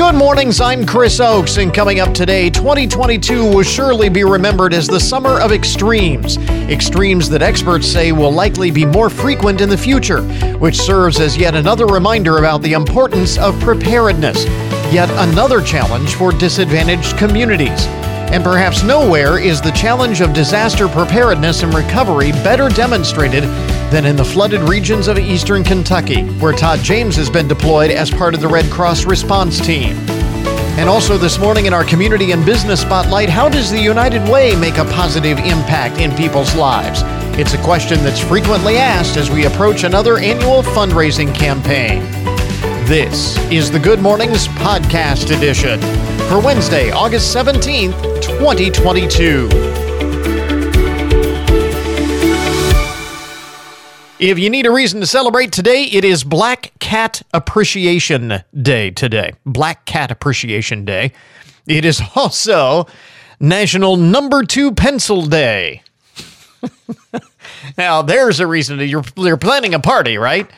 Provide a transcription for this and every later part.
Good mornings, I'm Chris Oakes, and coming up today, 2022 will surely be remembered as the summer of extremes. Extremes that experts say will likely be more frequent in the future, which serves as yet another reminder about the importance of preparedness. Yet another challenge for disadvantaged communities. And perhaps nowhere is the challenge of disaster preparedness and recovery better demonstrated than in the flooded regions of eastern Kentucky, where Todd James has been deployed as part of the Red Cross response team. And also this morning in our community and business spotlight, how does the United Way make a positive impact in people's lives? It's a question that's frequently asked as we approach another annual fundraising campaign. This is the Good Mornings Podcast Edition for Wednesday, August 17th, 2022. If you need a reason to celebrate today, it is Black Cat Appreciation Day today. Black Cat Appreciation Day. It is also National Number Two Pencil Day. now, there's a reason to, you're, you're planning a party, right?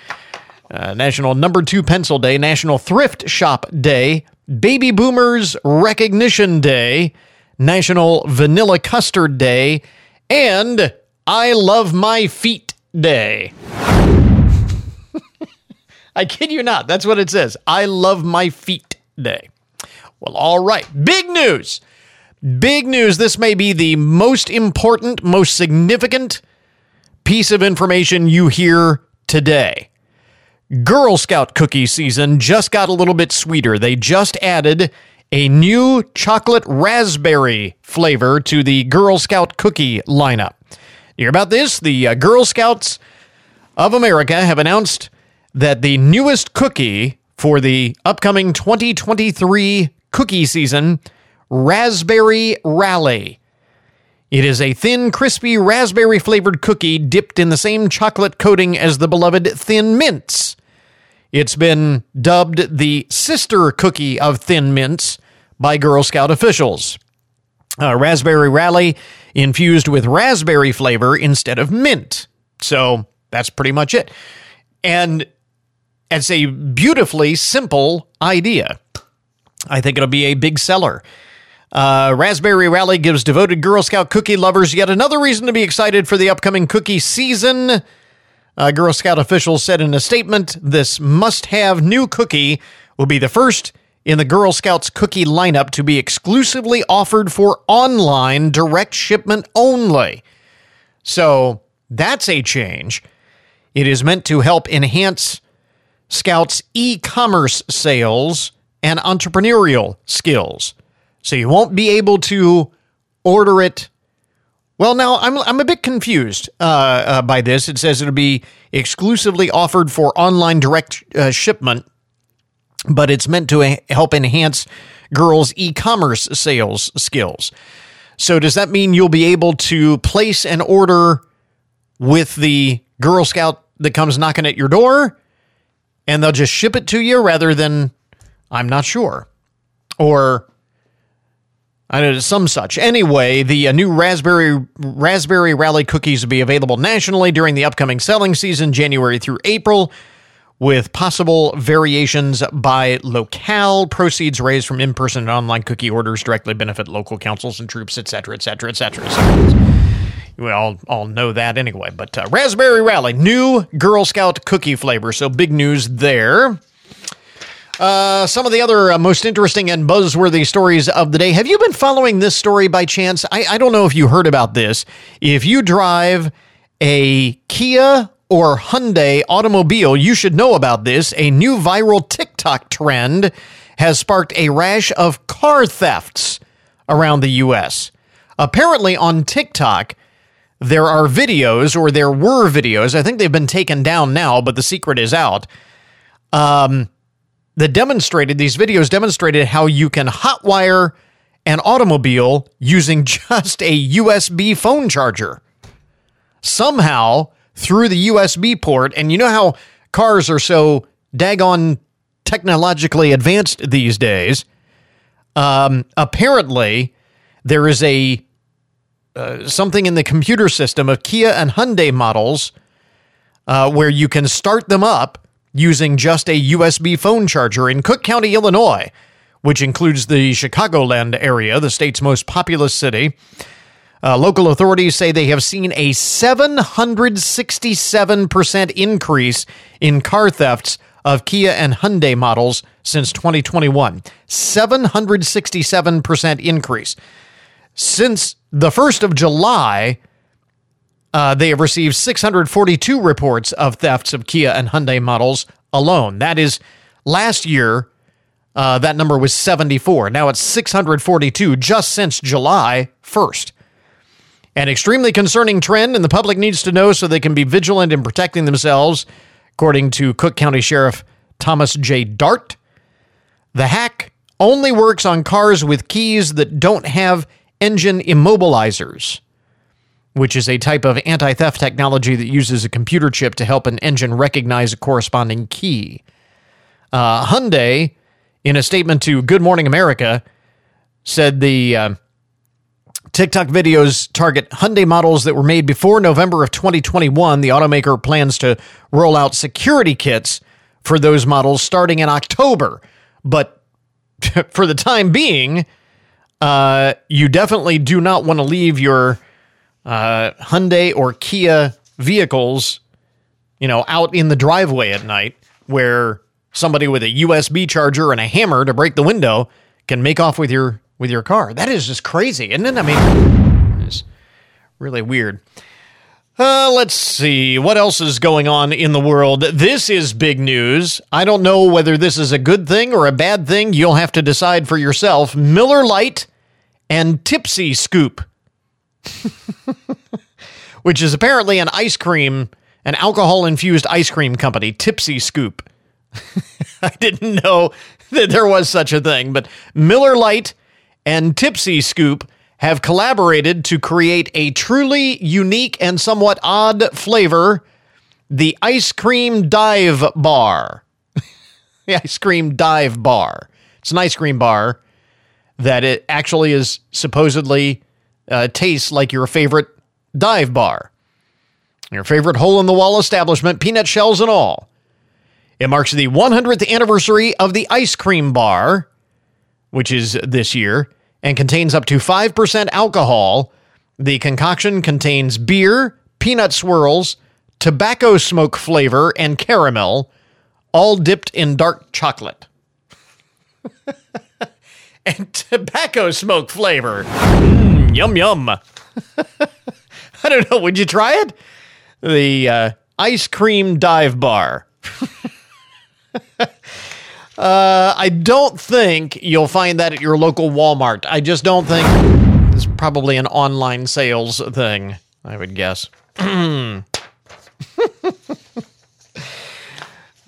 Uh, National Number Two Pencil Day, National Thrift Shop Day, Baby Boomers Recognition Day, National Vanilla Custard Day, and I Love My Feet Day. I kid you not. That's what it says. I Love My Feet Day. Well, all right. Big news. Big news. This may be the most important, most significant piece of information you hear today. Girl Scout cookie season just got a little bit sweeter. They just added a new chocolate raspberry flavor to the Girl Scout cookie lineup. Hear about this? The uh, Girl Scouts of America have announced that the newest cookie for the upcoming 2023 cookie season, Raspberry Rally. It is a thin, crispy, raspberry flavored cookie dipped in the same chocolate coating as the beloved Thin Mints. It's been dubbed the sister cookie of Thin Mints by Girl Scout officials. Uh, raspberry Rally infused with raspberry flavor instead of mint. So that's pretty much it. And it's a beautifully simple idea. I think it'll be a big seller. Uh, Raspberry Rally gives devoted Girl Scout cookie lovers yet another reason to be excited for the upcoming cookie season. Uh, Girl Scout officials said in a statement this must have new cookie will be the first in the Girl Scouts cookie lineup to be exclusively offered for online direct shipment only. So that's a change. It is meant to help enhance Scouts' e commerce sales and entrepreneurial skills. So you won't be able to order it. Well, now I'm, I'm a bit confused uh, uh, by this. It says it'll be exclusively offered for online direct uh, shipment but it's meant to help enhance girls' e commerce sales skills. So, does that mean you'll be able to place an order with the Girl Scout that comes knocking at your door and they'll just ship it to you rather than, I'm not sure. Or, I know some such. Anyway, the uh, new Raspberry Raspberry Rally cookies will be available nationally during the upcoming selling season, January through April with possible variations by locale. Proceeds raised from in-person and online cookie orders directly benefit local councils and troops, etc., etc., etc. We all, all know that anyway. But uh, Raspberry Rally, new Girl Scout cookie flavor. So big news there. Uh, some of the other uh, most interesting and buzzworthy stories of the day. Have you been following this story by chance? I, I don't know if you heard about this. If you drive a Kia or Hyundai automobile, you should know about this. A new viral TikTok trend has sparked a rash of car thefts around the US. Apparently, on TikTok, there are videos, or there were videos, I think they've been taken down now, but the secret is out. Um, that demonstrated, these videos demonstrated how you can hotwire an automobile using just a USB phone charger. Somehow, through the USB port. And you know how cars are so daggone technologically advanced these days. Um, apparently, there is a uh, something in the computer system of Kia and Hyundai models uh, where you can start them up using just a USB phone charger in Cook County, Illinois. which includes the Chicagoland area, the state's most populous city. Uh, local authorities say they have seen a 767% increase in car thefts of Kia and Hyundai models since 2021. 767% increase. Since the 1st of July, uh, they have received 642 reports of thefts of Kia and Hyundai models alone. That is last year. Uh, that number was 74. Now it's 642 just since July 1st. An extremely concerning trend, and the public needs to know so they can be vigilant in protecting themselves, according to Cook County Sheriff Thomas J. Dart. The hack only works on cars with keys that don't have engine immobilizers, which is a type of anti theft technology that uses a computer chip to help an engine recognize a corresponding key. Uh, Hyundai, in a statement to Good Morning America, said the. Uh, TikTok videos target Hyundai models that were made before November of 2021. The automaker plans to roll out security kits for those models starting in October. But for the time being, uh, you definitely do not want to leave your uh, Hyundai or Kia vehicles, you know, out in the driveway at night where somebody with a USB charger and a hammer to break the window can make off with your with your car. That is just crazy, isn't it? I mean, it's really weird. Uh, let's see what else is going on in the world. This is big news. I don't know whether this is a good thing or a bad thing. You'll have to decide for yourself. Miller Lite and Tipsy Scoop, which is apparently an ice cream, an alcohol infused ice cream company, Tipsy Scoop. I didn't know that there was such a thing, but Miller Lite and Tipsy Scoop have collaborated to create a truly unique and somewhat odd flavor the ice cream dive bar. the ice cream dive bar. It's an ice cream bar that it actually is supposedly uh, tastes like your favorite dive bar, your favorite hole in the wall establishment, peanut shells and all. It marks the 100th anniversary of the ice cream bar which is this year, and contains up to 5% alcohol. The concoction contains beer, peanut swirls, tobacco smoke flavor, and caramel, all dipped in dark chocolate. and tobacco smoke flavor. Mm, yum, yum. I don't know. Would you try it? The uh, ice cream dive bar. Uh, I don't think you'll find that at your local Walmart. I just don't think it's probably an online sales thing, I would guess.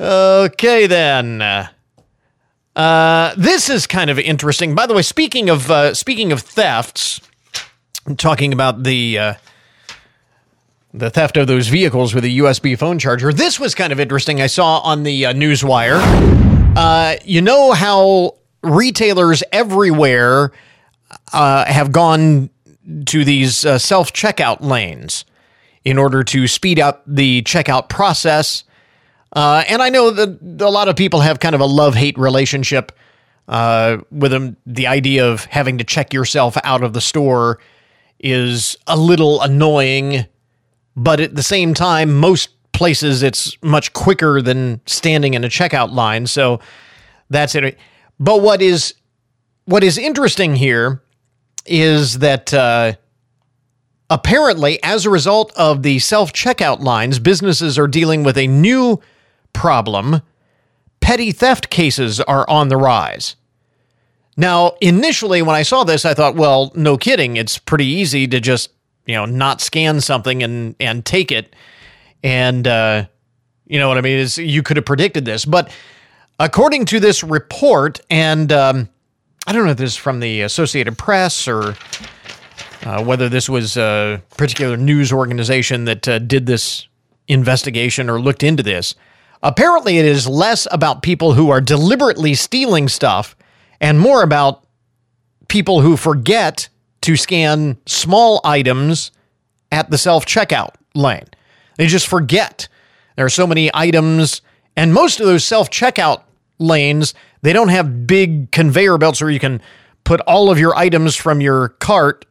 okay, then. Uh, this is kind of interesting. By the way, speaking of uh, speaking of thefts, talking about the uh, the theft of those vehicles with a USB phone charger. This was kind of interesting. I saw on the uh, newswire. Uh, you know how retailers everywhere uh, have gone to these uh, self checkout lanes in order to speed up the checkout process. Uh, and I know that a lot of people have kind of a love hate relationship uh, with them. The idea of having to check yourself out of the store is a little annoying, but at the same time, most places it's much quicker than standing in a checkout line. So that's it. But what is what is interesting here is that uh, apparently, as a result of the self checkout lines, businesses are dealing with a new problem. Petty theft cases are on the rise. Now, initially, when I saw this, I thought, well, no kidding. It's pretty easy to just, you know, not scan something and, and take it and uh, you know what I mean? Is you could have predicted this, but according to this report, and um, I don't know if this is from the Associated Press or uh, whether this was a particular news organization that uh, did this investigation or looked into this. Apparently, it is less about people who are deliberately stealing stuff and more about people who forget to scan small items at the self checkout lane. They just forget. There are so many items, and most of those self checkout lanes, they don't have big conveyor belts where you can put all of your items from your cart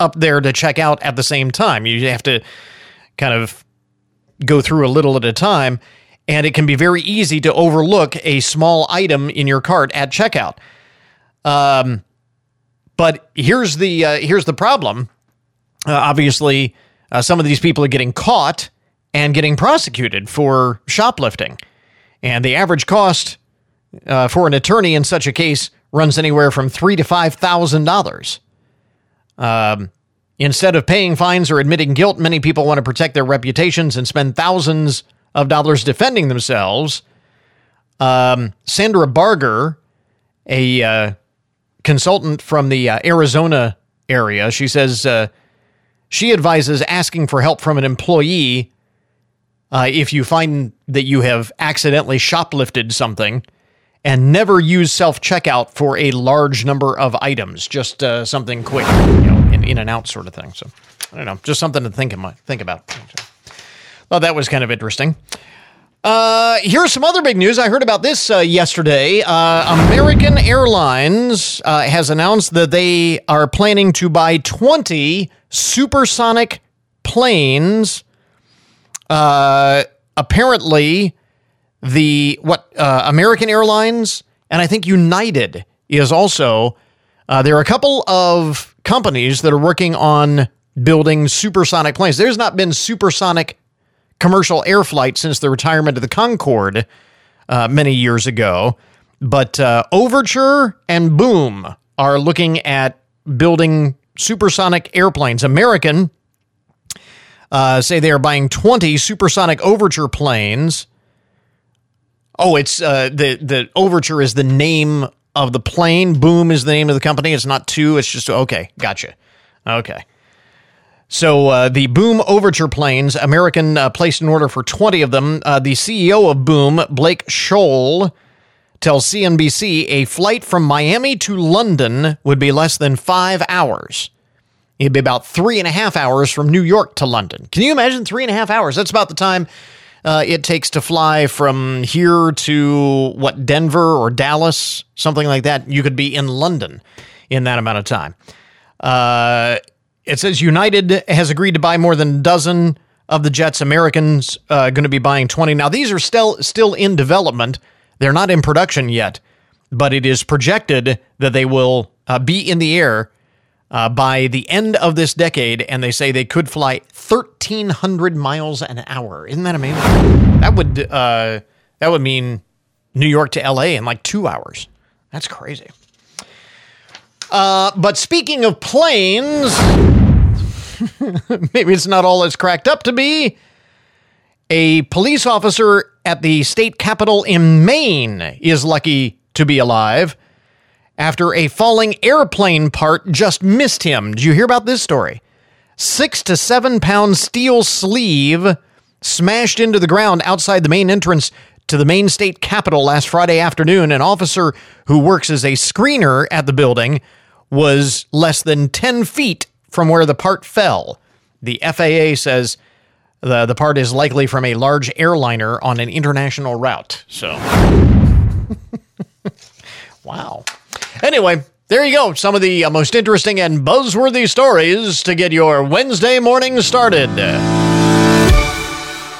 up there to check out at the same time. You have to kind of go through a little at a time, and it can be very easy to overlook a small item in your cart at checkout. Um, but here's the uh, here's the problem. Uh, obviously, uh, some of these people are getting caught and getting prosecuted for shoplifting, and the average cost uh, for an attorney in such a case runs anywhere from three to five thousand dollars. Um, instead of paying fines or admitting guilt, many people want to protect their reputations and spend thousands of dollars defending themselves. Um, Sandra Barger, a uh, consultant from the uh, Arizona area, she says uh, she advises asking for help from an employee uh, if you find that you have accidentally shoplifted something and never use self checkout for a large number of items. Just uh, something quick, you know, in, in and out sort of thing. So I don't know, just something to think, my, think about. Thought that was kind of interesting. Uh, here's some other big news. I heard about this uh, yesterday. Uh, American Airlines uh, has announced that they are planning to buy 20 supersonic planes. Uh, apparently, the what uh, American Airlines and I think United is also. Uh, there are a couple of companies that are working on building supersonic planes. There's not been supersonic commercial air flight since the retirement of the Concorde uh, many years ago. But uh, Overture and Boom are looking at building supersonic airplanes. American uh, say they are buying 20 supersonic Overture planes Oh, it's uh, the the Overture is the name of the plane. Boom is the name of the company. It's not two. It's just okay. Gotcha. Okay. So uh, the Boom Overture planes, American uh, placed an order for 20 of them. Uh, the CEO of Boom, Blake Scholl, tells CNBC a flight from Miami to London would be less than five hours. It'd be about three and a half hours from New York to London. Can you imagine three and a half hours? That's about the time uh, it takes to fly from here to what Denver or Dallas, something like that. You could be in London in that amount of time. Uh, it says United has agreed to buy more than a dozen of the jets. Americans uh, going to be buying twenty. Now these are still still in development. They're not in production yet, but it is projected that they will uh, be in the air uh, by the end of this decade, and they say they could fly 1,300 miles an hour. Isn't that amazing? That would uh, that would mean New York to L.A. in like two hours. That's crazy. Uh, but speaking of planes, maybe it's not all it's cracked up to be. A police officer at the state capitol in Maine is lucky to be alive after a falling airplane part just missed him. Did you hear about this story? Six to seven pound steel sleeve smashed into the ground outside the main entrance to the Maine state capitol last Friday afternoon. An officer who works as a screener at the building was less than 10 feet from where the part fell. The FAA says the, the part is likely from a large airliner on an international route. So, wow. Anyway, there you go. Some of the uh, most interesting and buzzworthy stories to get your Wednesday morning started.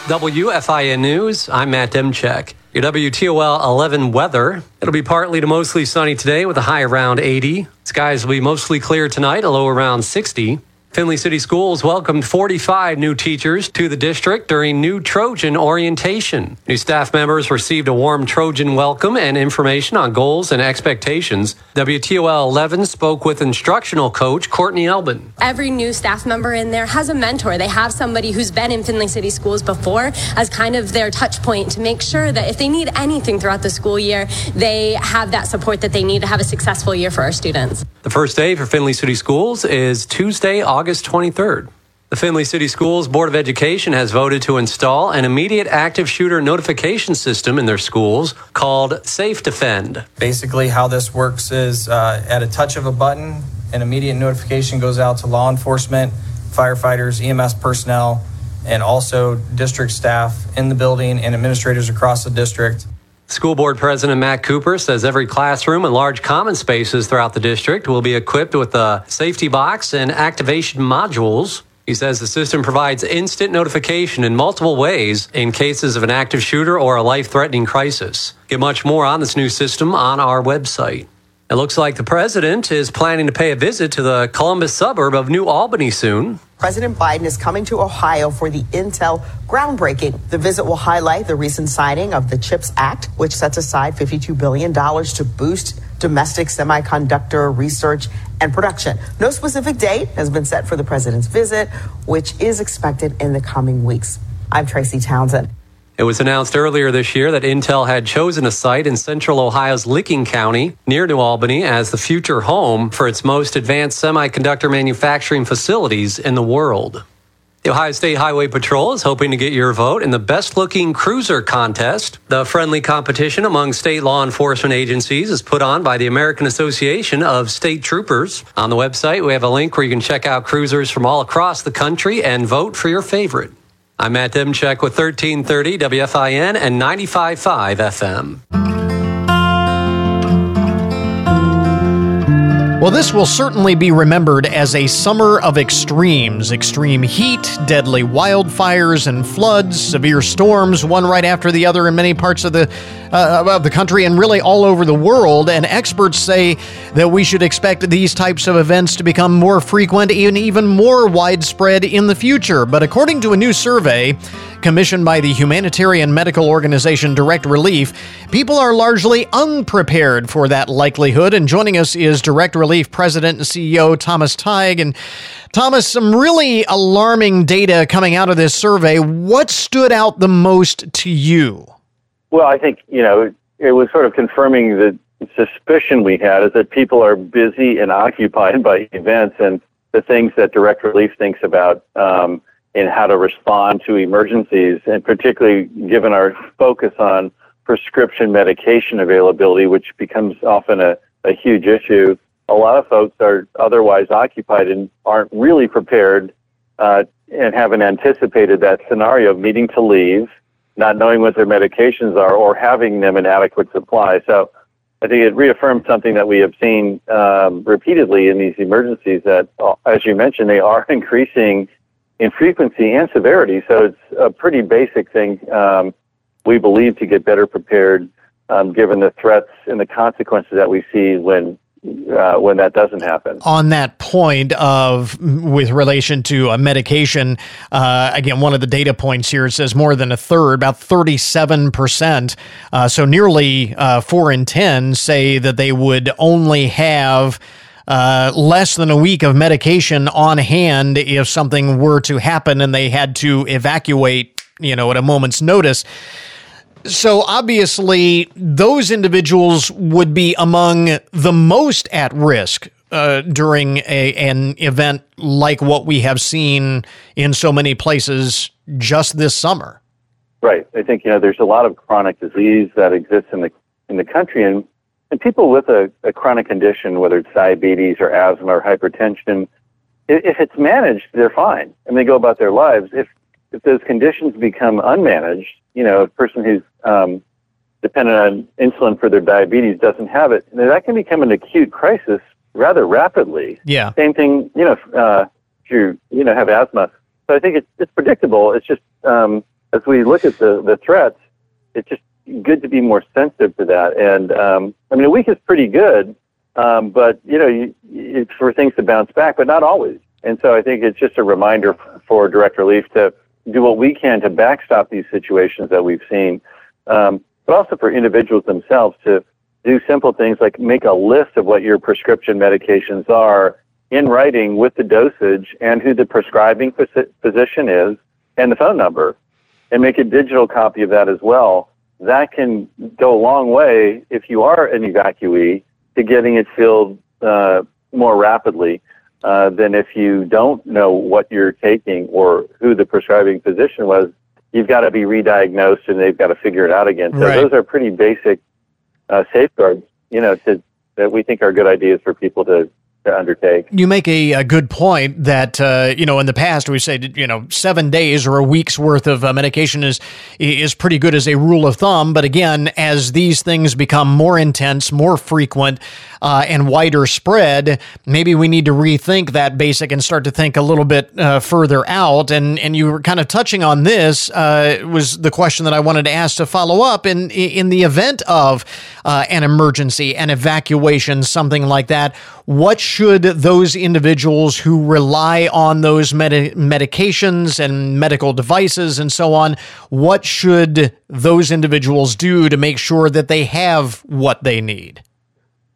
WFIN News, I'm Matt Demchek. Your WTOL 11 weather. It'll be partly to mostly sunny today with a high around 80. Skies will be mostly clear tonight, a low around 60. Findlay City Schools welcomed 45 new teachers to the district during new Trojan orientation. New staff members received a warm Trojan welcome and information on goals and expectations. WTOL 11 spoke with instructional coach Courtney Elbin. Every new staff member in there has a mentor. They have somebody who's been in Findlay City Schools before as kind of their touch point to make sure that if they need anything throughout the school year, they have that support that they need to have a successful year for our students. The first day for Findlay City Schools is Tuesday, August August 23rd. The Findlay City Schools Board of Education has voted to install an immediate active shooter notification system in their schools called Safe Defend. Basically, how this works is uh, at a touch of a button, an immediate notification goes out to law enforcement, firefighters, EMS personnel, and also district staff in the building and administrators across the district School Board President Matt Cooper says every classroom and large common spaces throughout the district will be equipped with a safety box and activation modules. He says the system provides instant notification in multiple ways in cases of an active shooter or a life threatening crisis. Get much more on this new system on our website. It looks like the president is planning to pay a visit to the Columbus suburb of New Albany soon. President Biden is coming to Ohio for the Intel groundbreaking. The visit will highlight the recent signing of the CHIPS Act, which sets aside $52 billion to boost domestic semiconductor research and production. No specific date has been set for the president's visit, which is expected in the coming weeks. I'm Tracy Townsend. It was announced earlier this year that Intel had chosen a site in central Ohio's Licking County near New Albany as the future home for its most advanced semiconductor manufacturing facilities in the world. The Ohio State Highway Patrol is hoping to get your vote in the Best Looking Cruiser contest. The friendly competition among state law enforcement agencies is put on by the American Association of State Troopers. On the website, we have a link where you can check out cruisers from all across the country and vote for your favorite. I'm Matt Demchek with 1330 WFIN and 95.5 FM. Well, this will certainly be remembered as a summer of extremes extreme heat, deadly wildfires and floods, severe storms, one right after the other in many parts of the, uh, of the country and really all over the world. And experts say that we should expect these types of events to become more frequent and even more widespread in the future. But according to a new survey, commissioned by the humanitarian medical organization Direct Relief, people are largely unprepared for that likelihood. And joining us is Direct Relief President and CEO Thomas Tighe. And Thomas, some really alarming data coming out of this survey. What stood out the most to you? Well, I think, you know, it was sort of confirming the suspicion we had is that people are busy and occupied by events and the things that Direct Relief thinks about. Um, in how to respond to emergencies, and particularly given our focus on prescription medication availability, which becomes often a, a huge issue. A lot of folks are otherwise occupied and aren't really prepared uh, and haven't anticipated that scenario of needing to leave, not knowing what their medications are, or having them in adequate supply. So I think it reaffirms something that we have seen um, repeatedly in these emergencies that, uh, as you mentioned, they are increasing in frequency and severity. So it's a pretty basic thing, um, we believe, to get better prepared um, given the threats and the consequences that we see when uh, when that doesn't happen. On that point of with relation to a medication, uh, again, one of the data points here says more than a third, about thirty-seven percent, uh, so nearly uh, four in ten say that they would only have uh, less than a week of medication on hand if something were to happen and they had to evacuate, you know, at a moment's notice. So obviously, those individuals would be among the most at risk uh, during a, an event like what we have seen in so many places just this summer. Right. I think you know there's a lot of chronic disease that exists in the in the country, and and people with a, a chronic condition, whether it's diabetes or asthma or hypertension, if it's managed, they're fine and they go about their lives. If if those conditions become unmanaged, you know, a person who's um, dependent on insulin for their diabetes doesn't have it, that can become an acute crisis rather rapidly. Yeah. Same thing, you know, uh, if you you know have asthma. So I think it's it's predictable. It's just um, as we look at the the threats, it's just good to be more sensitive to that. And um, I mean, a week is pretty good, um, but you know, you, it's for things to bounce back, but not always. And so I think it's just a reminder for Direct Relief to do what we can to backstop these situations that we've seen, um, but also for individuals themselves to do simple things like make a list of what your prescription medications are in writing with the dosage and who the prescribing physician is and the phone number and make a digital copy of that as well. That can go a long way if you are an evacuee to getting it filled uh, more rapidly uh, than if you don't know what you're taking or who the prescribing physician was. You've got to be re-diagnosed and they've got to figure it out again. So right. those are pretty basic uh, safeguards, you know, to, that we think are good ideas for people to to undertake. You make a, a good point that uh, you know in the past we say you know seven days or a week's worth of uh, medication is is pretty good as a rule of thumb. But again, as these things become more intense, more frequent, uh, and wider spread, maybe we need to rethink that basic and start to think a little bit uh, further out. And and you were kind of touching on this uh, was the question that I wanted to ask to follow up in in the event of uh, an emergency, an evacuation, something like that what should those individuals who rely on those medi- medications and medical devices and so on, what should those individuals do to make sure that they have what they need?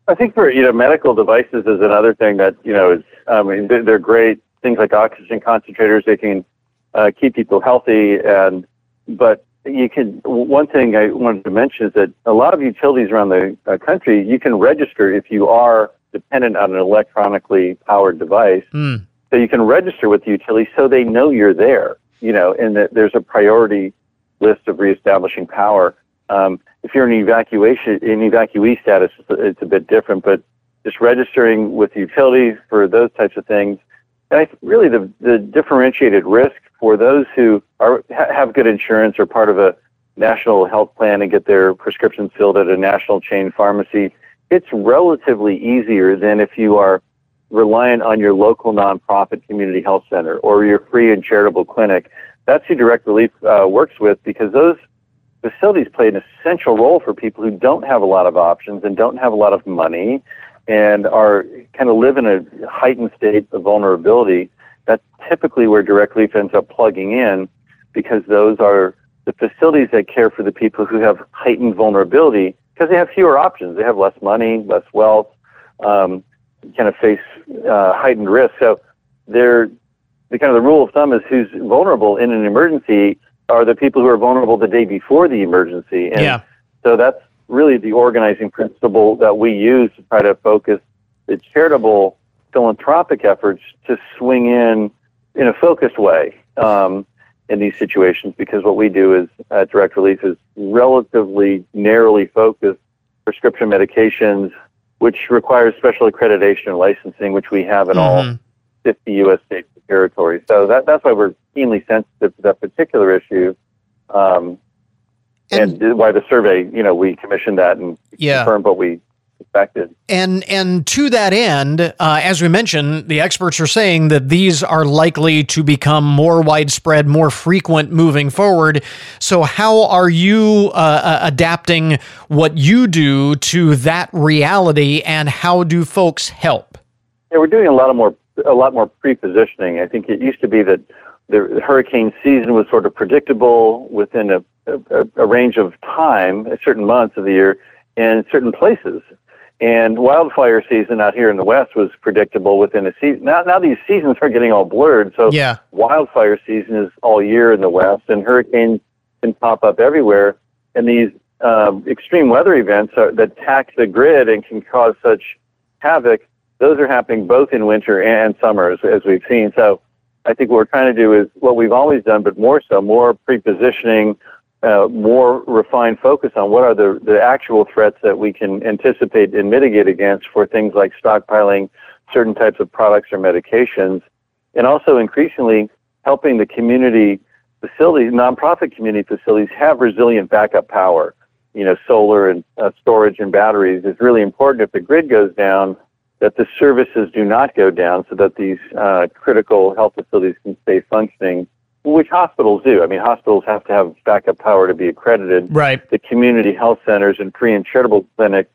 I think for you know medical devices is another thing that you know is I mean they're great things like oxygen concentrators they can uh, keep people healthy and but you can one thing I wanted to mention is that a lot of utilities around the uh, country you can register if you are dependent on an electronically powered device. Mm. So you can register with the utility so they know you're there, you know, and that there's a priority list of reestablishing power. Um, if you're in evacuation, in evacuee status, it's a bit different, but just registering with the utility for those types of things. And I really the, the differentiated risk for those who are have good insurance or part of a national health plan and get their prescriptions filled at a national chain pharmacy it's relatively easier than if you are reliant on your local nonprofit community health center or your free and charitable clinic. That's who Direct Relief uh, works with because those facilities play an essential role for people who don't have a lot of options and don't have a lot of money and are kind of live in a heightened state of vulnerability. That's typically where Direct Relief ends up plugging in because those are the facilities that care for the people who have heightened vulnerability because they have fewer options. They have less money, less wealth, um, kind of face uh, heightened risk. So they're the kind of the rule of thumb is who's vulnerable in an emergency are the people who are vulnerable the day before the emergency. And yeah. so that's really the organizing principle that we use to try to focus the charitable philanthropic efforts to swing in in a focused way. Um, in these situations because what we do is at Direct Relief is relatively narrowly focused prescription medications, which requires special accreditation and licensing, which we have in mm-hmm. all 50 U.S. states and territories. So that, that's why we're keenly sensitive to that particular issue. Um, and, and, why the survey, you know, we commissioned that and yeah. confirmed what we expected. And and to that end, uh, as we mentioned, the experts are saying that these are likely to become more widespread, more frequent moving forward. So, how are you uh, uh, adapting what you do to that reality, and how do folks help? Yeah, we're doing a lot of more a lot more pre-positioning. I think it used to be that the hurricane season was sort of predictable within a, a, a range of time, certain months of the year, and certain places. And wildfire season out here in the West was predictable within a season. Now, now these seasons are getting all blurred. So yeah. wildfire season is all year in the West, and hurricanes can pop up everywhere. And these um, extreme weather events are, that tax the grid and can cause such havoc, those are happening both in winter and summer, as, as we've seen. So I think what we're trying to do is what we've always done, but more so, more pre-positioning, uh, more refined focus on what are the, the actual threats that we can anticipate and mitigate against for things like stockpiling certain types of products or medications, and also increasingly helping the community facilities, nonprofit community facilities, have resilient backup power. You know, solar and uh, storage and batteries is really important. If the grid goes down, that the services do not go down, so that these uh, critical health facilities can stay functioning which hospitals do. I mean, hospitals have to have backup power to be accredited. Right. The community health centers and free and charitable clinics,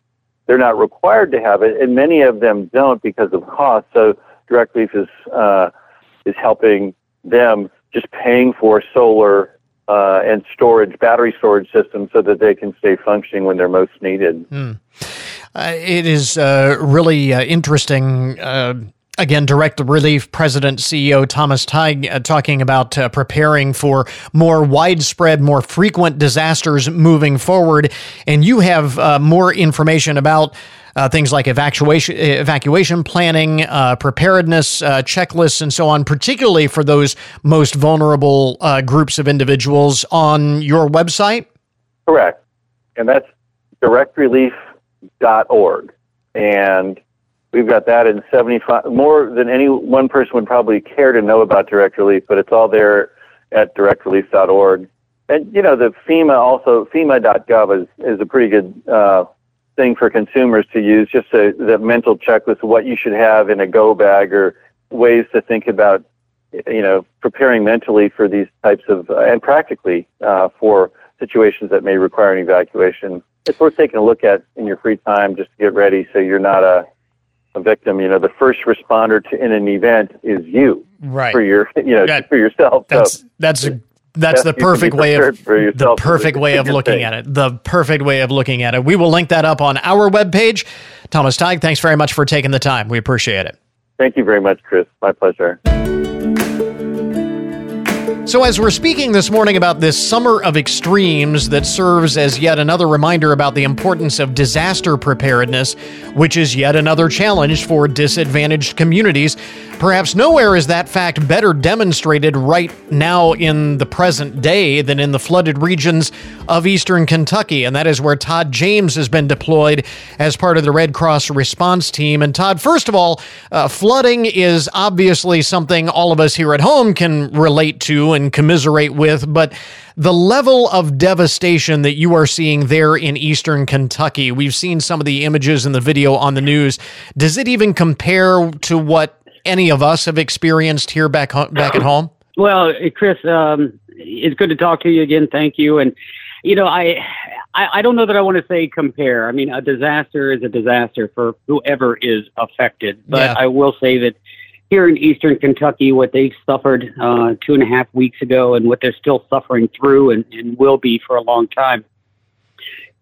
they're not required to have it, and many of them don't because of cost. So Direct Relief is uh, is helping them just paying for solar uh, and storage, battery storage systems, so that they can stay functioning when they're most needed. Hmm. Uh, it is uh, really uh, interesting Again, Direct Relief President CEO Thomas Tighe uh, talking about uh, preparing for more widespread, more frequent disasters moving forward. And you have uh, more information about things like evacuation, evacuation planning, preparedness checklists, and so on, particularly for those most vulnerable groups of individuals on your website? Correct. And that's directrelief.org. And We've got that in 75, more than any one person would probably care to know about Direct Relief, but it's all there at directrelief.org. And, you know, the FEMA also, FEMA.gov is, is a pretty good uh, thing for consumers to use, just a, the mental checklist of what you should have in a go bag or ways to think about, you know, preparing mentally for these types of, uh, and practically uh, for situations that may require an evacuation. It's worth taking a look at in your free time just to get ready so you're not a a victim, you know, the first responder to in an event is you, right? For your, you know, that, for yourself. That's so, that's a, that's the perfect way of the perfect way of looking thing. at it. The perfect way of looking at it. We will link that up on our webpage. Thomas Tighe, thanks very much for taking the time. We appreciate it. Thank you very much, Chris. My pleasure. So, as we're speaking this morning about this summer of extremes that serves as yet another reminder about the importance of disaster preparedness, which is yet another challenge for disadvantaged communities, perhaps nowhere is that fact better demonstrated right now in the present day than in the flooded regions of eastern Kentucky. And that is where Todd James has been deployed as part of the Red Cross response team. And, Todd, first of all, uh, flooding is obviously something all of us here at home can relate to and commiserate with, but the level of devastation that you are seeing there in eastern Kentucky, we've seen some of the images and the video on the news. Does it even compare to what any of us have experienced here back back at home? Well, Chris, um, it's good to talk to you again. Thank you. And you know, I, I, I don't know that I want to say compare. I mean, a disaster is a disaster for whoever is affected. But yeah. I will say that here in eastern Kentucky, what they suffered uh, two and a half weeks ago and what they're still suffering through and, and will be for a long time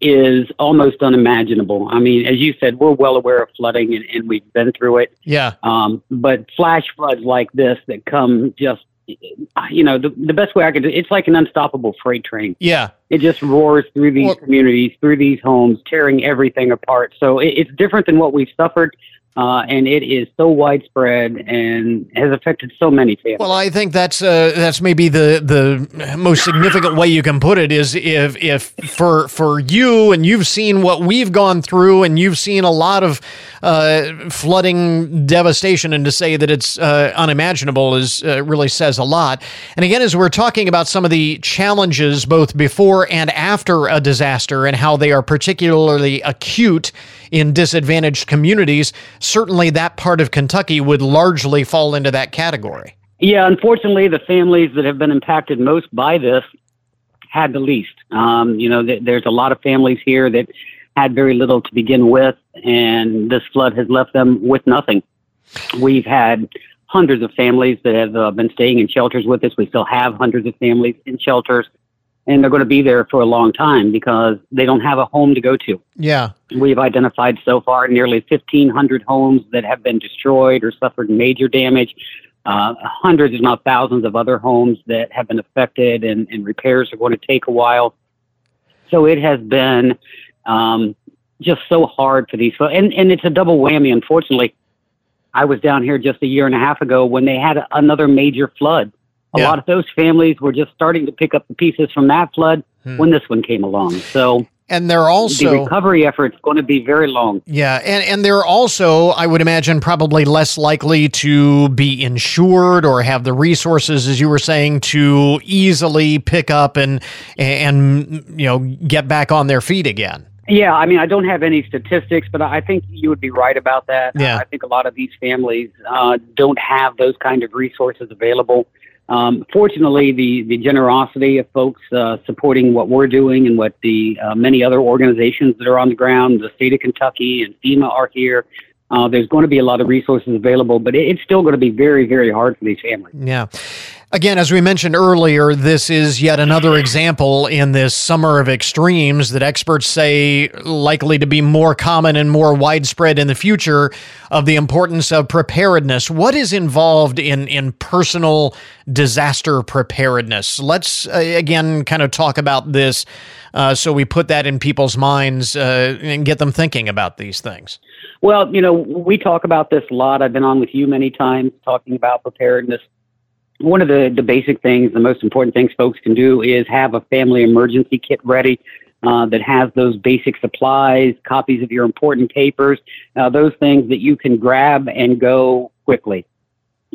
is almost unimaginable. I mean, as you said, we're well aware of flooding and, and we've been through it. Yeah. Um, but flash floods like this that come just, you know, the, the best way I could do it's like an unstoppable freight train. Yeah. It just roars through these well, communities, through these homes, tearing everything apart. So it, it's different than what we've suffered uh, and it is so widespread and has affected so many families. Well, I think that's uh, that's maybe the the most significant way you can put it is if if for for you and you've seen what we've gone through and you've seen a lot of uh, flooding devastation, and to say that it's uh, unimaginable is uh, really says a lot. And again, as we're talking about some of the challenges both before and after a disaster and how they are particularly acute in disadvantaged communities, certainly that part of Kentucky would largely fall into that category. Yeah, unfortunately, the families that have been impacted most by this had the least. Um, you know, th- there's a lot of families here that had very little to begin with, and this flood has left them with nothing. We've had hundreds of families that have uh, been staying in shelters with us. We still have hundreds of families in shelters and they're going to be there for a long time because they don't have a home to go to. Yeah. We've identified so far nearly 1,500 homes that have been destroyed or suffered major damage. Uh, hundreds, if not thousands, of other homes that have been affected, and, and repairs are going to take a while. So it has been um, just so hard for these folks. And, and it's a double whammy, unfortunately. I was down here just a year and a half ago when they had another major flood a yeah. lot of those families were just starting to pick up the pieces from that flood hmm. when this one came along. So and they're also the recovery effort's going to be very long. Yeah, and and they're also, I would imagine, probably less likely to be insured or have the resources, as you were saying, to easily pick up and and you know get back on their feet again. Yeah, I mean, I don't have any statistics, but I think you would be right about that. Yeah. I think a lot of these families uh, don't have those kind of resources available. Um, fortunately, the, the generosity of folks uh, supporting what we're doing and what the uh, many other organizations that are on the ground, the state of Kentucky and FEMA are here. Uh, there's going to be a lot of resources available, but it, it's still going to be very, very hard for these families. Yeah. Again, as we mentioned earlier, this is yet another example in this summer of extremes that experts say likely to be more common and more widespread in the future of the importance of preparedness. What is involved in, in personal disaster preparedness? Let's uh, again kind of talk about this uh, so we put that in people's minds uh, and get them thinking about these things. Well, you know, we talk about this a lot. I've been on with you many times talking about preparedness one of the, the basic things, the most important things folks can do is have a family emergency kit ready. uh, that has those basic supplies, copies of your important papers, uh, those things that you can grab and go quickly.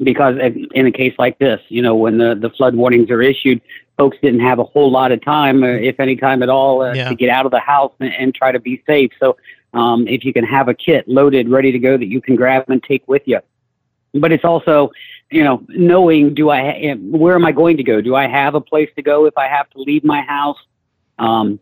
Because in a case like this, you know, when the, the flood warnings are issued, folks didn't have a whole lot of time, uh, if any time at all, uh, yeah. to get out of the house and, and try to be safe. So um, if you can have a kit loaded, ready to go that you can grab and take with you. But it's also, you know, knowing do I where am I going to go? Do I have a place to go if I have to leave my house? Um,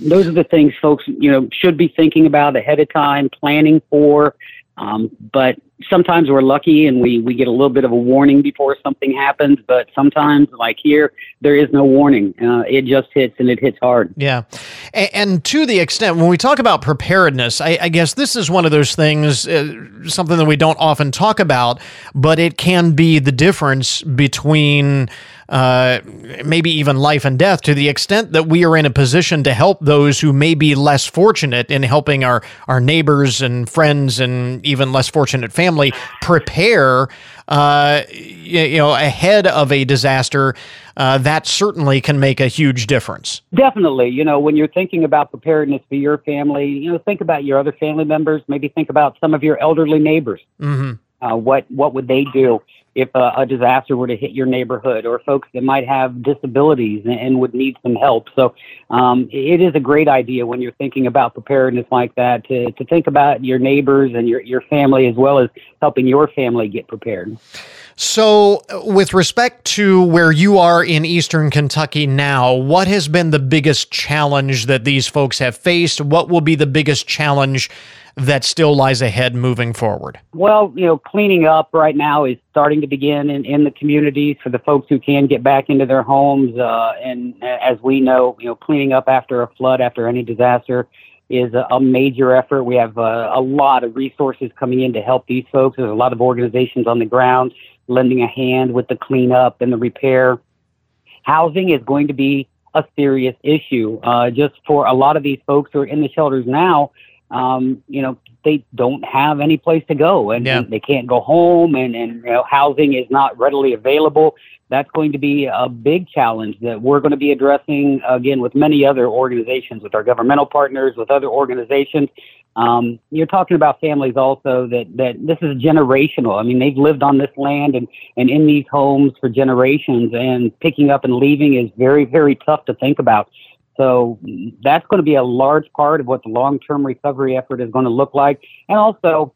those are the things folks, you know, should be thinking about ahead of time, planning for. Um, but sometimes we're lucky and we, we get a little bit of a warning before something happens, but sometimes, like here, there is no warning. Uh, it just hits and it hits hard. Yeah. And, and, to the extent, when we talk about preparedness, I, I guess this is one of those things, uh, something that we don't often talk about, but it can be the difference between uh, maybe even life and death to the extent that we are in a position to help those who may be less fortunate in helping our, our neighbors and friends and even less fortunate family prepare uh, you know ahead of a disaster uh, that certainly can make a huge difference. Definitely. You know when you're thinking about preparedness for your family you know think about your other family members. Maybe think about some of your elderly neighbors. Mm-hmm. uh, what what would they do if a, a, disaster were to hit your neighborhood or folks that might have disabilities and, and would need some help. So um, it is a great idea when you're thinking about preparedness like that to, to think about your neighbors and your, your family as well as helping your family get prepared. So, with respect to where you are in eastern Kentucky now, what has been the biggest challenge that these folks have faced? What will be the biggest challenge that still lies ahead moving forward? Well, you know, cleaning up right now is starting to begin in, in the communities for the folks who can get back into their homes. Uh, and as we know, you know, cleaning up after a flood, after any disaster, is a, a major effort. We have uh, a lot of resources coming in to help these folks. There's a lot of organizations on the ground lending a hand with the cleanup and the repair. Housing is going to be a serious issue. Uh, just for a lot of these folks who are in the shelters now, um, you know, they don't have any place to go and, yeah. and, they can't go home and, and you know, housing is not readily available. That's going to be a big challenge that we're going to be addressing again with many other organizations, with our governmental partners, with other organizations. Um, you're talking about families also that, that this is generational. I mean, they've lived on this land and, and in these homes for generations and picking up and leaving is very, very tough to think about. So that's going to be a large part of what the long-term recovery effort is going to look like. And also,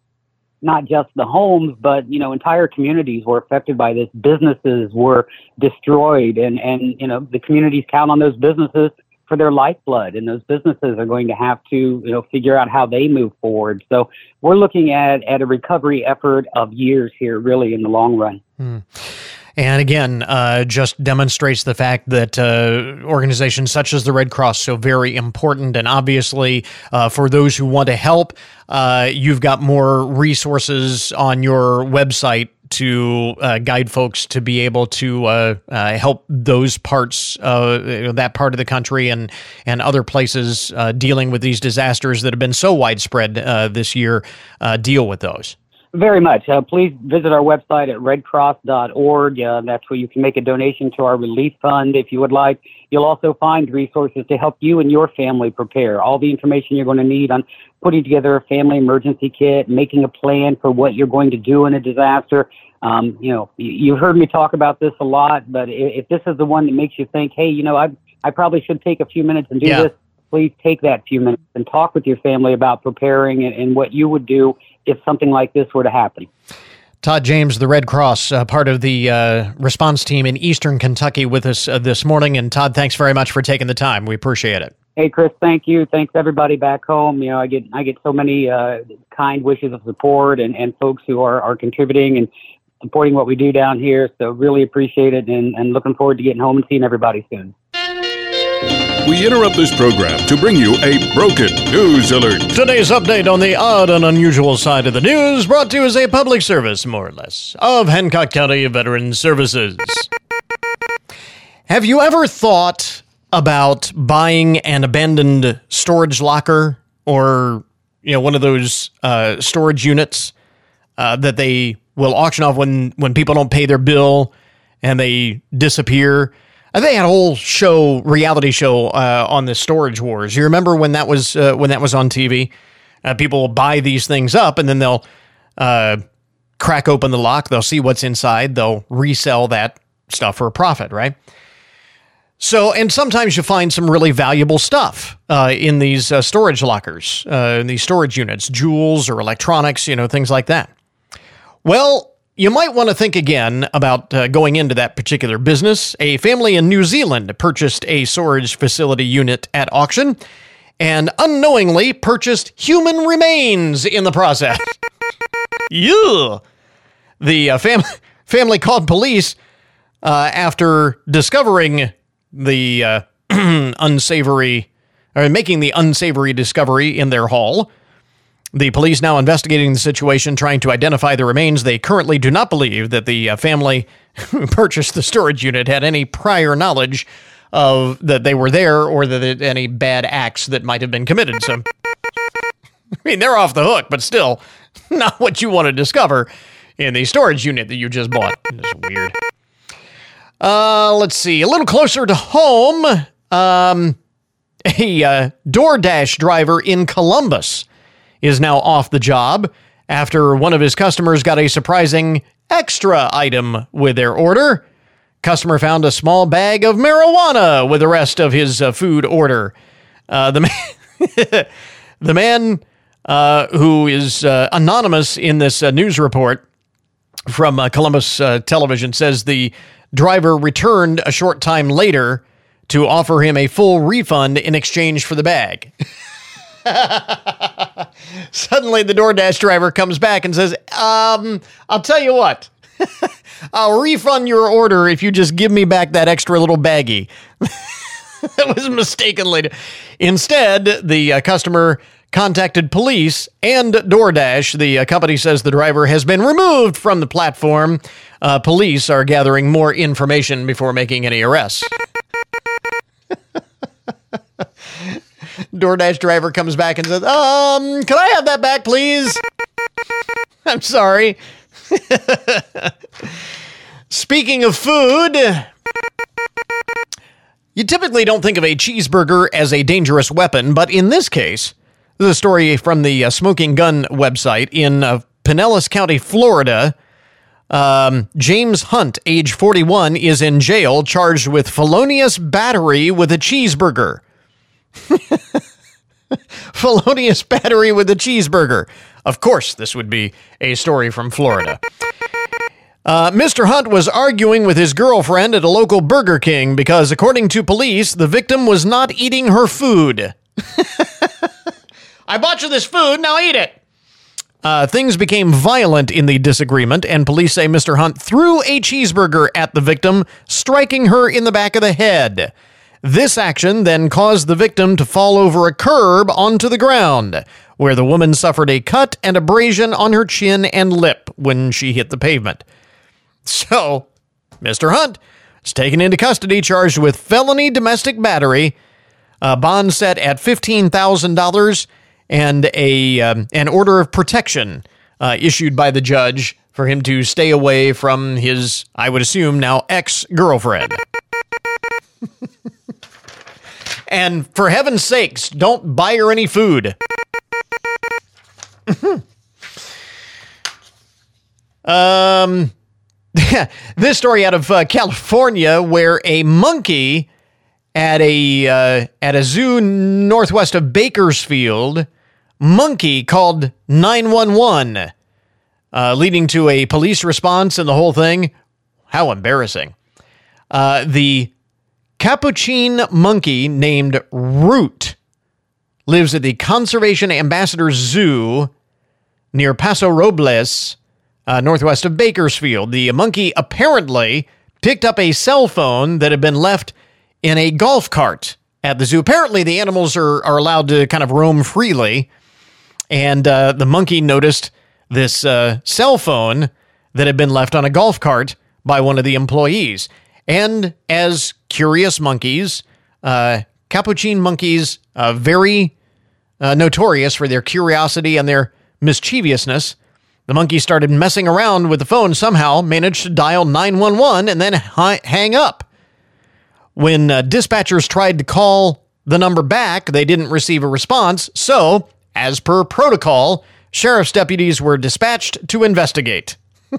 not just the homes, but you know, entire communities were affected by this. Businesses were destroyed, and and you know, the communities count on those businesses for their lifeblood, and those businesses are going to have to you know figure out how they move forward. So we're looking at at a recovery effort of years here, really, in the long run. Hmm. And again, uh, just demonstrates the fact that uh, organizations such as the Red Cross so very important. And obviously, uh, for those who want to help, uh, you've got more resources on your website to uh, guide folks to be able to uh, help those parts, uh, that part of the country, and and other places uh, dealing with these disasters that have been so widespread uh, this year, deal with those. Very much. Uh, please visit our website at redcross.org. Uh, that's where you can make a donation to our relief fund if you would like. You'll also find resources to help you and your family prepare. All the information you're going to need on putting together a family emergency kit, making a plan for what you're going to do in a disaster. Um, you know, you've heard me talk about this a lot, but if, this is the one that makes you think, hey, you know, I, I probably should take a few minutes and do yeah. this, please take that few minutes and talk with your family about preparing and, and what you would do if something like this were to happen. Todd James, the Red Cross, uh, part of the uh, response team in Eastern Kentucky, with us uh, this morning. And Todd, thanks very much for taking the time. We appreciate it. Hey, Chris, thank you. Thanks everybody back home. You know, I get I get so many uh, kind wishes of support and, and folks who are, are contributing and supporting what we do down here. So really appreciate it and, and looking forward to getting home and seeing everybody soon. We interrupt this program to bring you a broken news alert. Today's update on the odd and unusual side of the news brought to you as a public service, more or less, of Hancock County Veterans Services. Have you ever thought about buying an abandoned storage locker or you know one of those uh, storage units uh, that they will auction off when when people don't pay their bill and they disappear? They had a whole show, reality show uh, on the storage wars. You remember when that was uh, when that was on TV? Uh, people will buy these things up and then they'll uh, crack open the lock. They'll see what's inside. They'll resell that stuff for a profit, right? So, and sometimes you find some really valuable stuff uh, in these uh, storage lockers, in these storage units, jewels or electronics, you know, things like that. Well, you might want to think again about uh, going into that particular business. A family in New Zealand purchased a storage facility unit at auction and unknowingly purchased human remains in the process. yeah. The uh, fam- family called police uh, after discovering the uh, unsavory, or making the unsavory discovery in their haul. The police now investigating the situation, trying to identify the remains. They currently do not believe that the uh, family who purchased the storage unit had any prior knowledge of that they were there or that any bad acts that might have been committed. So, I mean, they're off the hook, but still, not what you want to discover in the storage unit that you just bought. It's weird. Uh, let's see. A little closer to home, um, a uh, DoorDash driver in Columbus is now off the job after one of his customers got a surprising extra item with their order. Customer found a small bag of marijuana with the rest of his uh, food order. Uh, the man, the man uh, who is uh, anonymous in this uh, news report from uh, Columbus Television says the driver returned a short time later to offer him a full refund in exchange for the bag. Suddenly, the DoorDash driver comes back and says, um, I'll tell you what. I'll refund your order if you just give me back that extra little baggie. that was mistakenly. Instead, the uh, customer contacted police and DoorDash. The uh, company says the driver has been removed from the platform. Uh, police are gathering more information before making any arrests. DoorDash driver comes back and says, "Um, can I have that back, please?" I'm sorry. Speaking of food, you typically don't think of a cheeseburger as a dangerous weapon, but in this case, this is a story from the uh, Smoking Gun website in uh, Pinellas County, Florida. Um, James Hunt, age 41, is in jail charged with felonious battery with a cheeseburger. felonious battery with a cheeseburger. Of course, this would be a story from Florida. Uh, Mr. Hunt was arguing with his girlfriend at a local Burger King because, according to police, the victim was not eating her food. I bought you this food, now eat it. Uh, things became violent in the disagreement, and police say Mr. Hunt threw a cheeseburger at the victim, striking her in the back of the head. This action then caused the victim to fall over a curb onto the ground, where the woman suffered a cut and abrasion on her chin and lip when she hit the pavement. So, Mr. Hunt is taken into custody charged with felony domestic battery, a bond set at $15,000 and a um, an order of protection uh, issued by the judge for him to stay away from his, I would assume now ex girlfriend. and for heaven's sakes, don't buy her any food. um, this story out of uh, California, where a monkey at a uh, at a zoo northwest of Bakersfield monkey called 911, uh, leading to a police response and the whole thing. How embarrassing. Uh, the capuchin monkey named Route lives at the Conservation Ambassador Zoo near Paso Robles, uh, northwest of Bakersfield. The monkey apparently picked up a cell phone that had been left in a golf cart at the zoo. Apparently, the animals are, are allowed to kind of roam freely and uh, the monkey noticed this uh, cell phone that had been left on a golf cart by one of the employees. And as curious monkeys, uh, capuchin monkeys, uh, very uh, notorious for their curiosity and their mischievousness, the monkey started messing around with the phone, somehow managed to dial 911 and then hi- hang up. When uh, dispatchers tried to call the number back, they didn't receive a response. So, as per protocol, sheriff's deputies were dispatched to investigate.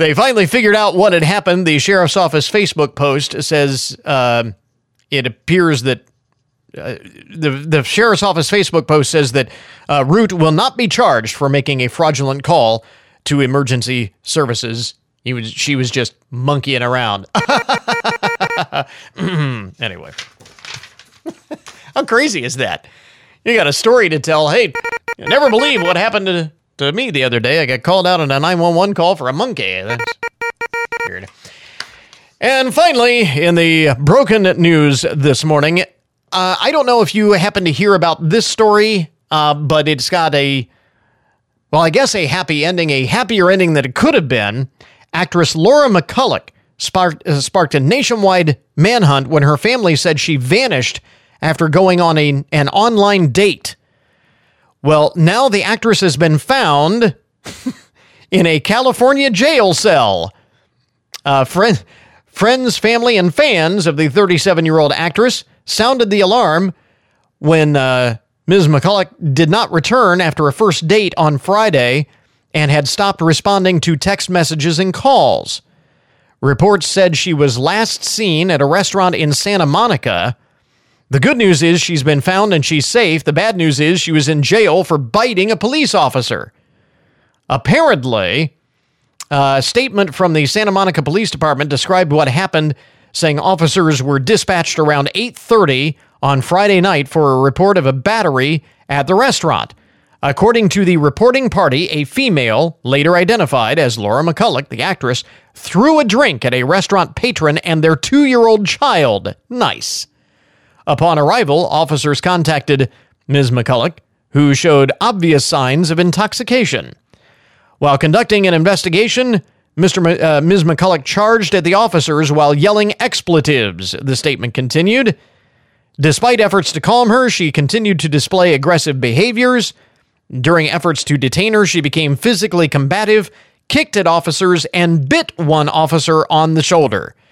they finally figured out what had happened. The sheriff's office Facebook post says uh, it appears that uh, the the sheriff's office Facebook post says that uh, Route will not be charged for making a fraudulent call to emergency services. He was she was just monkeying around. anyway, how crazy is that? You got a story to tell. Hey, never believe what happened to, to me the other day. I got called out on a 911 call for a monkey. That's weird. And finally, in the broken news this morning, uh, I don't know if you happen to hear about this story, uh, but it's got a, well, I guess a happy ending, a happier ending than it could have been. Actress Laura McCulloch sparked, uh, sparked a nationwide manhunt when her family said she vanished after going on a, an online date. Well, now the actress has been found in a California jail cell. Uh, friend, friends, family, and fans of the 37 year old actress sounded the alarm when uh, Ms. McCulloch did not return after a first date on Friday and had stopped responding to text messages and calls. Reports said she was last seen at a restaurant in Santa Monica. The good news is she's been found and she's safe. The bad news is she was in jail for biting a police officer. Apparently, a statement from the Santa Monica Police Department described what happened saying officers were dispatched around 8:30 on Friday night for a report of a battery at the restaurant. According to the reporting party, a female, later identified as Laura McCulloch, the actress, threw a drink at a restaurant patron and their two year old child. Nice. Upon arrival, officers contacted Ms. McCulloch, who showed obvious signs of intoxication. While conducting an investigation, Mr. M- uh, Ms. McCulloch charged at the officers while yelling expletives, the statement continued. Despite efforts to calm her, she continued to display aggressive behaviors. During efforts to detain her, she became physically combative, kicked at officers, and bit one officer on the shoulder.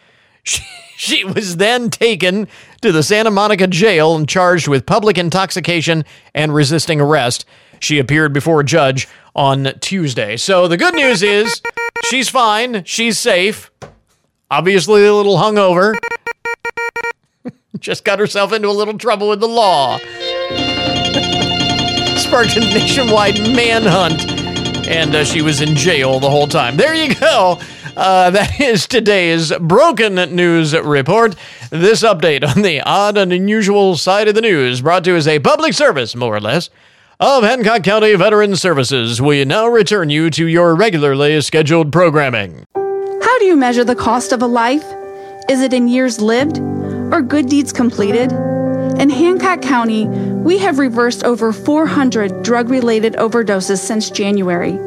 She, she was then taken to the Santa Monica jail and charged with public intoxication and resisting arrest. She appeared before a judge on Tuesday. So the good news is she's fine. She's safe. Obviously, a little hungover. Just got herself into a little trouble with the law. Sparked a nationwide manhunt, and uh, she was in jail the whole time. There you go. Uh, that is today's broken news report. This update on the odd and unusual side of the news brought to you as a public service, more or less, of Hancock County Veteran Services. We now return you to your regularly scheduled programming. How do you measure the cost of a life? Is it in years lived or good deeds completed? In Hancock County, we have reversed over 400 drug related overdoses since January.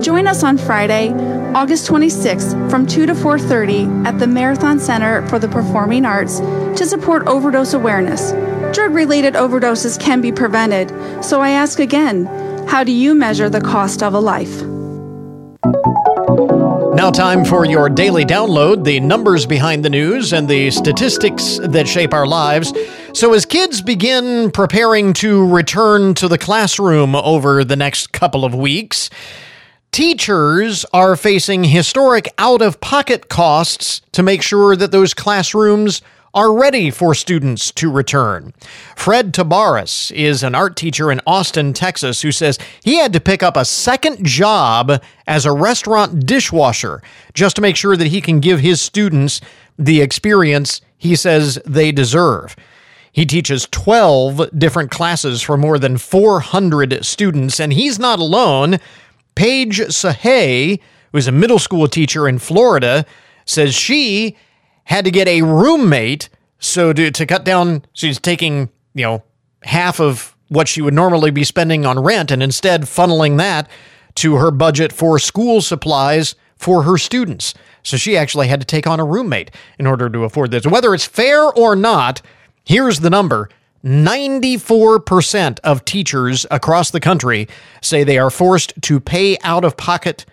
Join us on Friday, August 26th from 2 to 4:30 at the Marathon Center for the Performing Arts to support overdose awareness. Drug-related overdoses can be prevented, so I ask again, how do you measure the cost of a life? Now, time for your daily download the numbers behind the news and the statistics that shape our lives. So, as kids begin preparing to return to the classroom over the next couple of weeks, teachers are facing historic out of pocket costs to make sure that those classrooms are ready for students to return. Fred Tabaris is an art teacher in Austin, Texas, who says he had to pick up a second job as a restaurant dishwasher just to make sure that he can give his students the experience he says they deserve. He teaches 12 different classes for more than 400 students, and he's not alone. Paige Sahay, who's a middle school teacher in Florida, says she had to get a roommate. So to, to cut down, she's taking, you know, half of what she would normally be spending on rent and instead funneling that to her budget for school supplies for her students. So she actually had to take on a roommate in order to afford this. Whether it's fair or not, here's the number 94% of teachers across the country say they are forced to pay out of pocket,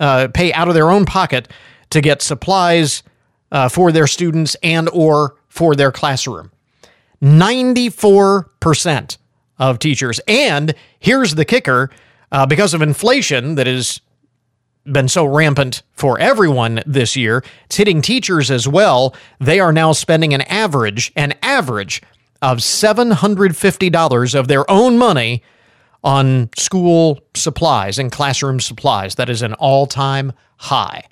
uh, pay out of their own pocket to get supplies uh, for their students and or for their classroom. 94% of teachers. And here's the kicker uh, because of inflation that has been so rampant for everyone this year, it's hitting teachers as well. They are now spending an average, an average of $750 of their own money on school supplies and classroom supplies. That is an all time high.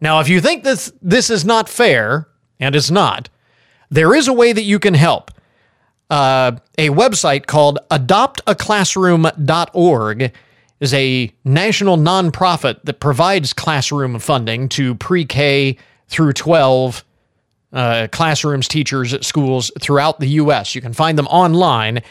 Now, if you think this, this is not fair, and it's not, there is a way that you can help uh, a website called adoptaclassroom.org is a national nonprofit that provides classroom funding to pre-K through 12 uh, classrooms, teachers at schools throughout the U.S. You can find them online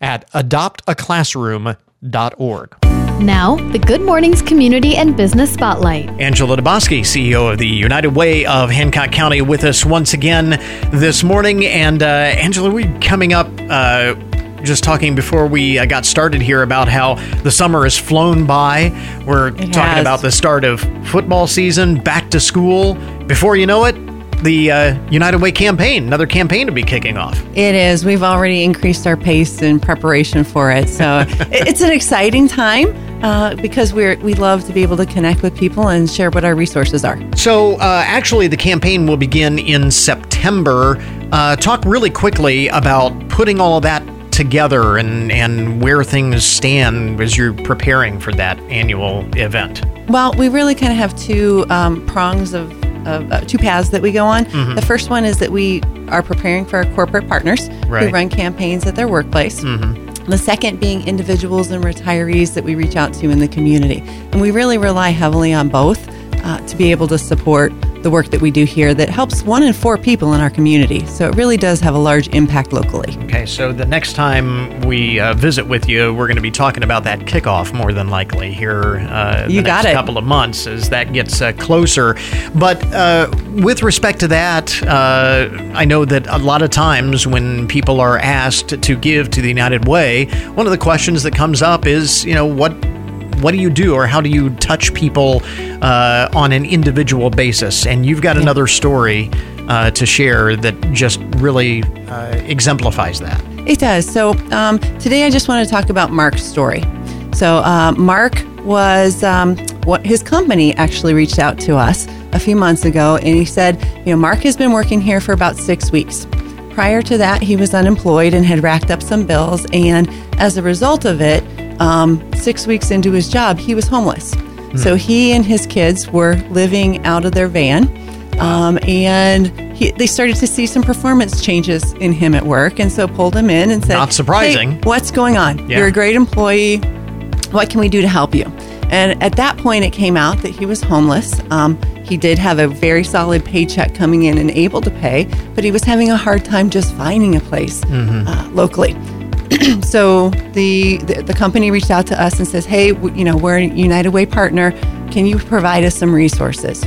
at adoptaclassroom.org. Now, the Good Mornings Community and Business Spotlight. Angela DeBoski, CEO of the United Way of Hancock County, with us once again this morning. And uh, Angela, we're coming up. Uh, just talking before we uh, got started here about how the summer has flown by. We're talking has. about the start of football season, back to school. Before you know it, the uh, United Way campaign, another campaign to be kicking off. It is. We've already increased our pace in preparation for it. So it's an exciting time uh, because we're we love to be able to connect with people and share what our resources are. So, uh, actually, the campaign will begin in September. Uh, talk really quickly about putting all of that together and, and where things stand as you're preparing for that annual event. Well, we really kind of have two um, prongs of, of uh, two paths that we go on. Mhm. The first one is that we are preparing for our corporate partners who run campaigns at their workplace. Mm-hmm. The second being individuals and retirees that we reach out to in the community. And we really rely heavily on both uh, to be able to support the work that we do here that helps one in four people in our community. So it really does have a large impact locally. Okay, so the next time we uh, visit with you, we're going to be talking about that kickoff more than likely here. Uh, the You got next it. couple of months as that gets uh, closer. But uh, with respect to that, uh, I know that a lot of times when people are asked to give to the United Way, one of the questions that comes up is, you know, what what do you do or how do you touch people uh, on an individual basis? And you've got another story uh, to share that just really uh, exemplifies that. It does. So um, today I just want to talk about Mark's story. So uh, Mark was um, what his company actually reached out to us a few months ago, and he said, you know, Mark has been working here for about six weeks. Prior to that, he was unemployed and had racked up some bills, and as a result of it, um, six weeks into his job, he was homeless. So he and his kids were living out of their van. Um, and he, they started to see some performance changes in him at work, and so pulled him in and said, Not surprising. "Hey, what's going on? Yeah. You're a great employee. What can we do to help you?" And at that point, it came out that he was homeless. Um, he did have a very solid paycheck coming in and able to pay, but he was having a hard time just finding a place uh, locally. so the, the the company reached out to us and says, "Hey, w- you know, we're a United Way partner. Can you provide us some resources?"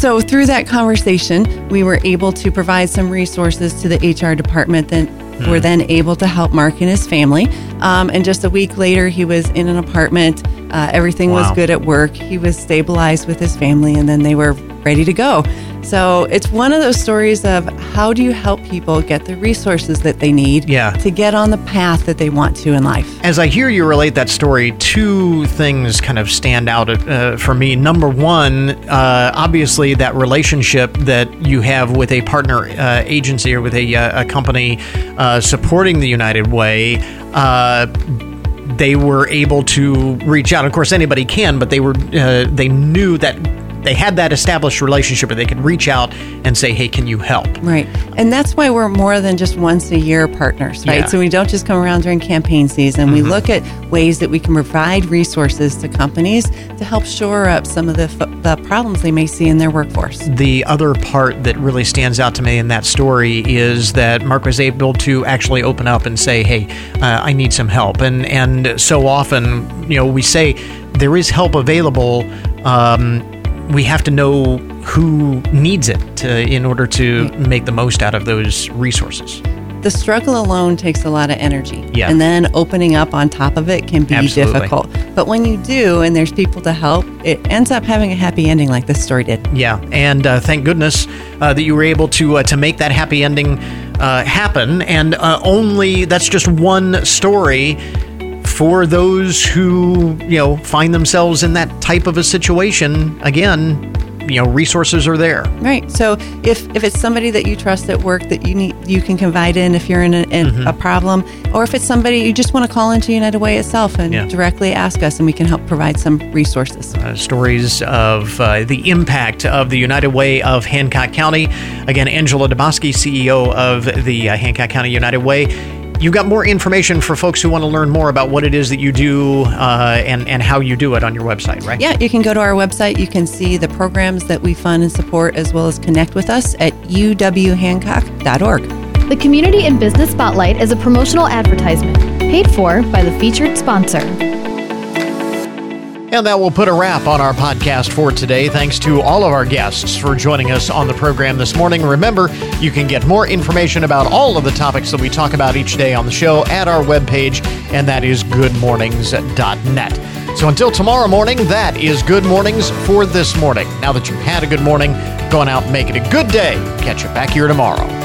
So through that conversation, we were able to provide some resources to the HR department that Hmm. were then able to help Mark and his family. Um, and just a week later, he was in an apartment. Uh, everything was good at work. He was stabilized with his family, and then they were ready to go. So it's one of those stories of how do you help people get the resources that they need Yeah. to get on the path that they want to in life. As I hear you relate that story, two things kind of stand out uh, for me. Number one, uh, obviously, that relationship that you have with a partner uh, agency or with a, uh, a company uh, supporting the United Way. Uh, they were able to reach out. Of course, anybody can, but they were uh, they knew that they had that established relationship where they could reach out and say, "Hey, can you help?" Right. And that's why we're more than just once a year partners, right? Yeah. So we don't just come around during campaign season. We look at ways that we can provide resources to companies to help shore up some of the, f- the problems they may see in their workforce. The other part that really stands out to me in that story is that Mark was able to actually open up and say, "Hey, uh, I need some help." And and so often, you know, we say there is help available. Um, we have to know who needs it to, in order to make the most out of those resources. the struggle alone takes a lot of energy. Yeah. And then opening up on top of it can be Absolutely. difficult. But when you do and there's people to help, it ends up having a happy ending like this story did. Yeah, and uh, thank goodness uh, that you were able to uh, to make that happy ending uh, happen. And uh, only that's just one story for those who you know find themselves in that type of a situation. Again, you know, resources are there. Right. So if, if it's somebody that you trust at work that you need you can confide in if you're in a, in Mm-hmm. a problem, or if it's somebody you just want to call into United Way itself and Yeah. directly ask us, and we can help provide some resources. uh, stories of uh, the impact of the United Way of Hancock County. Again, Angela Debosky, CEO of the uh, Hancock County United Way. You've got more information for folks who want to learn more about what it is that you do uh, and, and how you do it on your website, right? Yeah, you can go to our website. You can see the programs that we fund and support, as well as connect with us at uwhancock.org. The Community and Business Spotlight is a promotional advertisement paid for by the featured sponsor. And that will put a wrap on our podcast for today. Thanks to all of our guests for joining us on the program this morning. Remember, you can get more information about all of the topics that we talk about each day on the show at our webpage, and that is goodmornings.net. So until tomorrow morning, that is Good Mornings for this morning. Now that you've had a good morning, go on out and make it a good day. Catch you back here tomorrow.